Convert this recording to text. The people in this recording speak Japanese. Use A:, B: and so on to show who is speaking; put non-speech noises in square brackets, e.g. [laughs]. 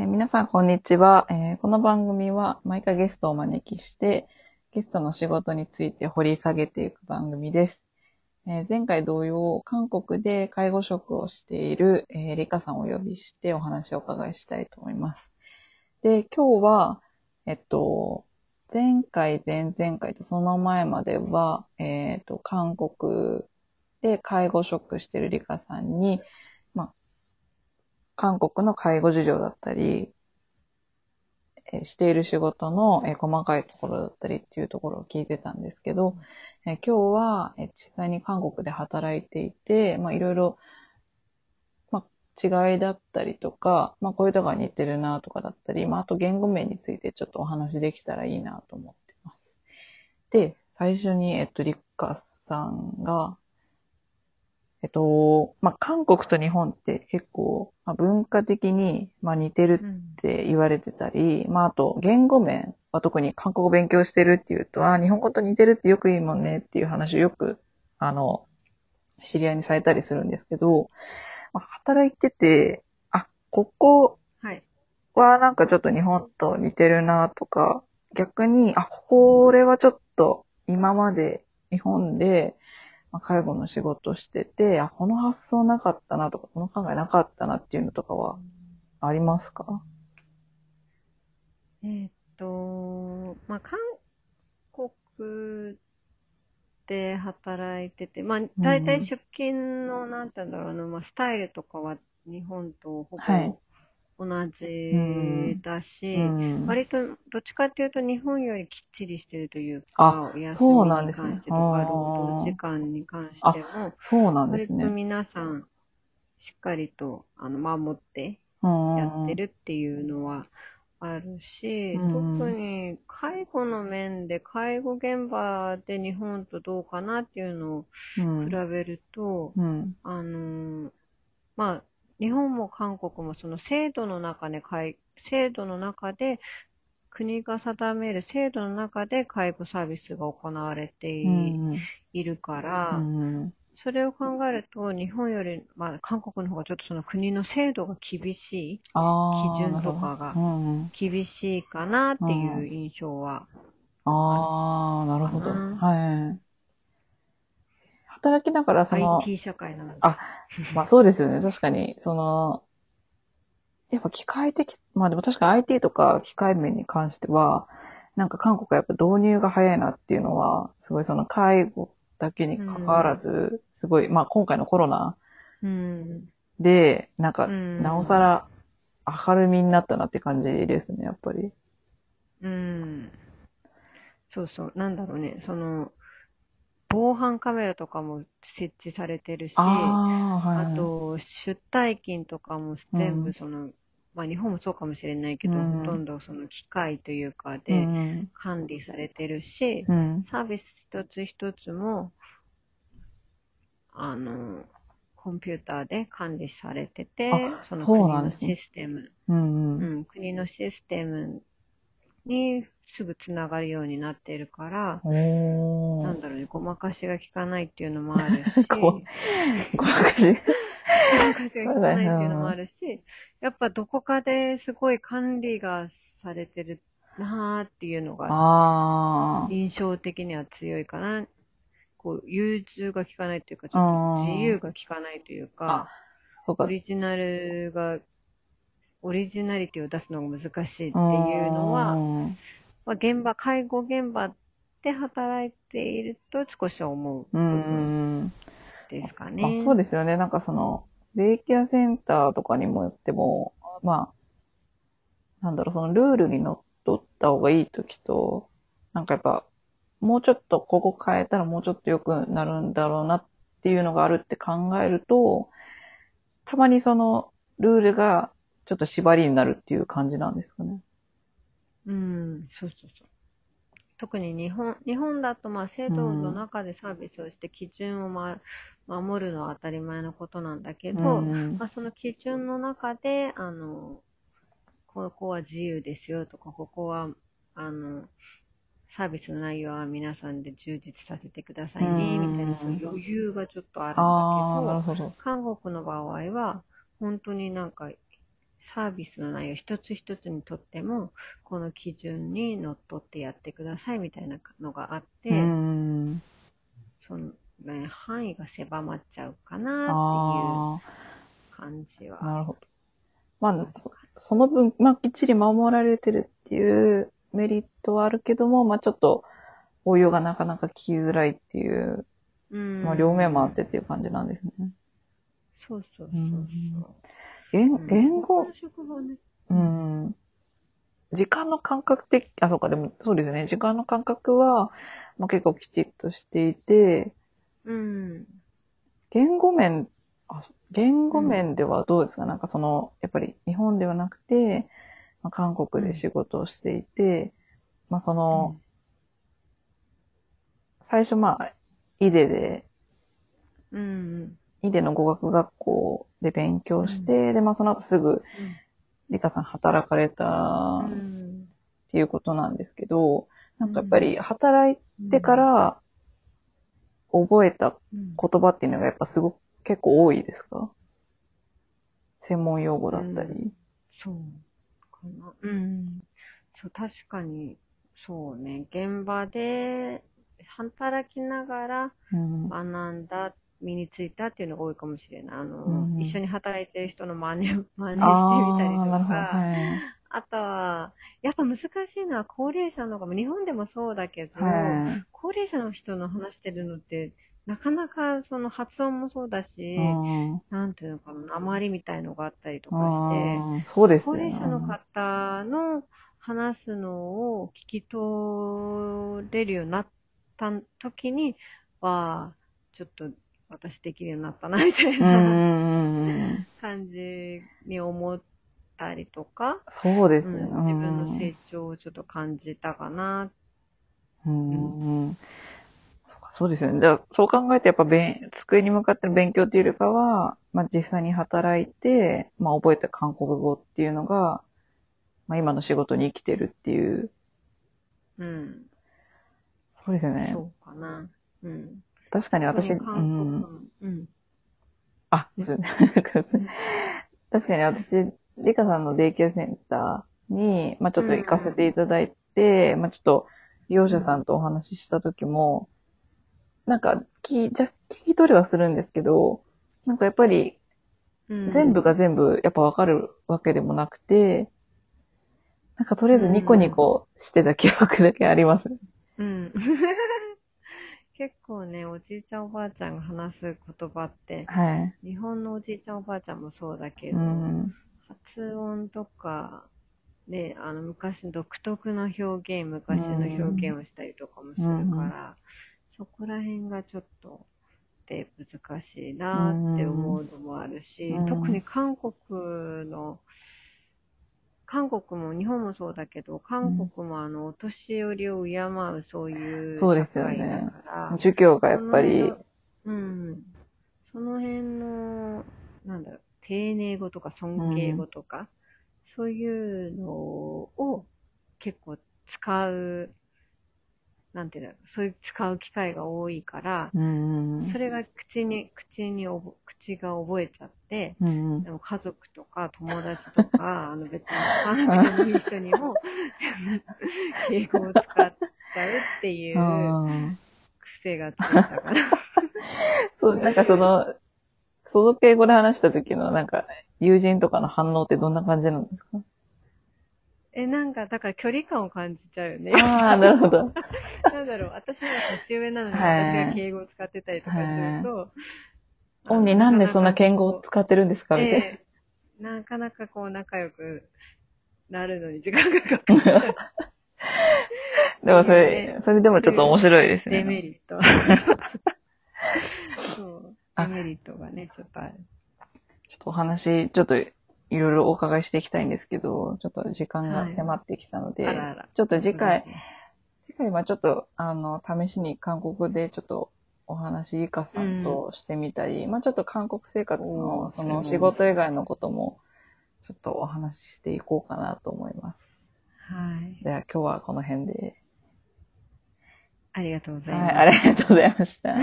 A: えー皆さん、こんにちは、えーこの番組は毎回ゲストをお招きして、ゲストの仕事について掘り下げていく番組です。えー前回同様、韓国で介護職をしている、えーリカさんをお呼びしてお話をお伺いしたいと思います。で、今日は、えっと、前回、前々回とその前までは、えっと、韓国で介護職しているリカさんに、韓国の介護事情だったり、えしている仕事の、え細かいところだったりっていうところを聞いてたんですけど、え今日は、え実際に韓国で働いていて、まあ、いろいろ、まあ、違いだったりとか、まあ、こういうとこが似てるなとかだったり、まあ、あと言語面についてちょっとお話できたらいいなと思ってます。で、最初に、えっと、リッカさんが、えっと、まあ、韓国と日本って結構、まあ、文化的に、まあ、似てるって言われてたり、まあ、あと、言語面は特に韓国語勉強してるっていうと、あ、日本語と似てるってよく言うもんねっていう話をよく、あの、知り合いにされたりするんですけど、まあ働いてて、あ、ここ
B: はい。
A: はなんかちょっと日本と似てるなとか、逆に、あ、これはちょっと今まで日本で、まあ、介護の仕事してて、あ、この発想なかったなとか、この考えなかったなっていうのとかはありますか？
B: えーっと、まあ、韓国で働いてて、まあ、大体出勤の、なんて言うんだろうな、まあ、スタイルとかは日本とほ
A: はい。
B: ぼ同じだし、
A: うん。
B: 割とどっちかっていうと日本よりきっちりしてるという
A: あ
B: か、お休み
A: そうなん
B: に
A: ですね。
B: 関してとか、労働時間に関しても、
A: そうなんで
B: 割と
A: すね。
B: 皆さんしっかりとあの守って
A: うん
B: やってるっていうのはあるし、
A: うん。
B: 特に介護の面で介護現場で日本とどうかなっていうのを
A: うん。
B: 比べると、
A: うん。
B: あのーまあ、日本も韓国もその制度の中で介、制度の中で国が定める制度の中で介護サービスが行われてい,、
A: うん
B: るから、
A: うん
B: それを考えると日本より、まあ、韓国の方がちょっとその国の制度が厳しい基準とかが厳しいかなっていう印象は。
A: ああ、なるほど。はい。働きながら、その、
B: IT 社会なので。
A: あまあそうですよね。確かに、その、やっぱ機械的、まあでも確かに IT とか機械面に関しては、なんか韓国はやっぱ導入が早いなっていうのは、すごいその介護だけに関わらず、すごい、まあ今回のコロナ
B: うん。
A: で、なんか、
B: うん
A: なおさら明るみになったなって感じですね、やっぱり。
B: うん。そうそう。なんだろうね。その、防犯カメラとかも設置されてるし、
A: ああ、はい。
B: あ、と、出退勤とかも全
A: うん
B: 部その、まあ日本もそうかもしれないけど、
A: うん
B: ほとんどその機械というか
A: う
B: で
A: ん。
B: 管理されてるし、
A: うん。
B: サービス一つ一つも、あの、コンピューターで管理されてて
A: あ、
B: その国のシステム、
A: うん。
B: う
A: うん。
B: ん、国のシステムにすぐつながるようになってるから。なんだろうね、ごまかしが効かないっていうのもあるし、[laughs]
A: こごまかし？
B: ごまかしが効かないっていうのもあるし、やっぱどこかですごい管理がされてるなーっていうのが。印象的には強いかな。こう、融通が効かないっていうか、ちょっと自由が効かないというか、
A: そうか
B: オ。リジナルが、オリジナリティを出すのが難しいっていうのは、
A: うん
B: まあ、現場、介護現場で働いていると少し思う
A: うん。
B: ですかね。
A: あそうですよね。なんかその、デイケアセンターとかにもよっても、まあ、なんだろう、そのルールにのっとった方がいいときと、なんかやっぱ、もうちょっとここ変えたらもうちょっと良くなるんだろうなっていうのがあるって考えると、たまにそのルールがちょっと縛りになるっていう感じなんですかね。
B: うん、そうそうそう。特に日本、日本だとまあ制度の中でサービスをして基準を、ま、守るのは当たり前のことなんだけど、
A: うん
B: まあ、その基準の中で、あの、ここは自由ですよとか、ここは、あの、サービスの内容は皆さんで充実させてくださいね、
A: うん
B: みたいな余裕がちょっとあるんだけ
A: ど。
B: 韓国の場合は、本当になんか、サービスの内容一つ一つにとっても、この基準にのっとってやってくださいみたいなのがあって、
A: うん。
B: その、ね、範囲が狭まっちゃうかな
A: あ
B: っていう感じ
A: あ、
B: は。
A: なるほど。まあ、そその分、まあ、きっちり守られてるっていうメリットはあるけども、まあ、ちょっと応用がなかなか聞きづらいっていう、
B: うん
A: まあ、両面もあってっていう感じなんですね。
B: そうそうそうそう。
A: うん言
B: うん
A: 言語。うん。時間の感覚的、あ、そうか、でも、そうですよね。時間の感覚は、まあ、結構きちっとしていて、
B: うん。
A: 言語面、あ言語面ではどうですか、なんかその、やっぱり日本ではなくて、まあ、韓国で仕事をしていて、まあその、最初まあ、イデで、
B: うん。
A: イデの語学学校で勉強して、で、まあその後すぐ、リカさん働かれた
B: う
A: っ
B: ん。
A: ていうことなんですけど、なんかやっぱり働いてか、ら覚えた
B: うん
A: 言葉っていうのがやっぱすごく結構多いですか？専門用語だったり。
B: そうかな。うん。そう、確かに、そうね。現場で働きながら
A: うん
B: 学んだ、身についたっていうのが多いかもしれない。あの、
A: うん
B: 一緒に働いてる人の真似、[laughs] 真似してみたりと。か、
A: はい。
B: あとは、やっぱ難しいのは高齢者の方が、日本でもそうだけど、
A: はい。
B: 高齢者の人の話してるのって、なかなかその発音もそうだし、
A: うん
B: なんていうのかな、訛りみたいのがあったりとかして、
A: そうですね。
B: 齢者の方の話すのを聞き取れるようになった時には、ちょっと私できるようになったな、みたいな。感じに思ったりとか、
A: そうですよね。
B: うん自分の成長をちょっと感じたかな。
A: うんうんうんそうかそうですよね。じゃあそう考えてやっぱ勉、机に向かっての勉強っていうよりかは、まあ実際に働いて、まあ覚えた韓国語っていうのが、まあ今の仕事に生きてるっていう。
B: うん。
A: そうですよね
B: そ。うかな。うん。
A: 確かに私、うん。
B: うん。
A: あ、そう [laughs] ね。確かに私、リカさんのデイケアセンターに、まあちょっと行かせていただいて、まあちょっと、利用者さんとお話しした時も、なんか、き、じゃ、聞き取りはするんですけど、なんかやっぱり、
B: うん
A: 全部が全部やっぱわかるわけでもなくて、なんかとりあえずニコニコしてた記憶だけあります。
B: うん。[laughs] 結構ね、おじいちゃんおばあちゃんが話す言葉って、
A: はい。
B: 日本のおじいちゃんおばあちゃんもそうだけ
A: う
B: ど、
A: ん。
B: 発音とか、ね、あの、昔独特の表現、昔の表現をしたりとかもするから、
A: うん
B: そこら辺がちょっと、で難しいなって思うのもあるし、
A: うん
B: 特に韓国の、韓国も日本もそうだけど、韓国もあの、お年寄りを敬うそういう
A: そうですよね
B: だから、
A: 授業がやっぱり
B: うん。その辺の、なんだろう、丁寧語とか尊敬語とか、そういうのを結構使う、なんていうんだろう、そういう使う機会が多いから、
A: うん。
B: それが口に、口におぼ、口が覚えちゃって、
A: うん。
B: でも家族とか友達とか、[laughs] あの別に話さなくてもいい人にも、[laughs] 敬語を使っちゃうっていう
A: うん
B: 癖がついたから。
A: そう、なんかその、その敬語で話した時のなんか、友人とかの反応ってどんな感じなんですか？
B: え、なんか、だから距離感を感じちゃうよね。
A: ああ、なるほど。[laughs]
B: なんだろう、私は年上なのに
A: はい
B: 私が敬語を使ってたりとかすると、
A: オンになんでそんな敬語を
B: っ
A: 使ってるんですか？みたいな。
B: ええなかなかこう仲良くなるのに時間がかかっちゃう。[laughs]
A: でもそれ、それでもちょっと面白いです
B: デメ
A: ね。
B: リット。[laughs] そう。
A: あ
B: デメリットがね、ちょっとある。
A: ちょっとお話、ちょっといろいろお伺いしていきたいんですけど、ちょっと時間が迫ってきたので、
B: あらあら。
A: ちょっと次回
B: ね
A: 次回はちょっと、あの、試しに韓国語でちょっとお話、イカさんとしてみたり、まあちょっと韓国生活
B: お
A: の、
B: ー
A: その仕事以外のことも、ちょっとお話ししていこうかなと思います。
B: はい。
A: では今日はこの辺で。
B: ありがとうござい
A: はい、
B: ます。
A: ありがとうございました。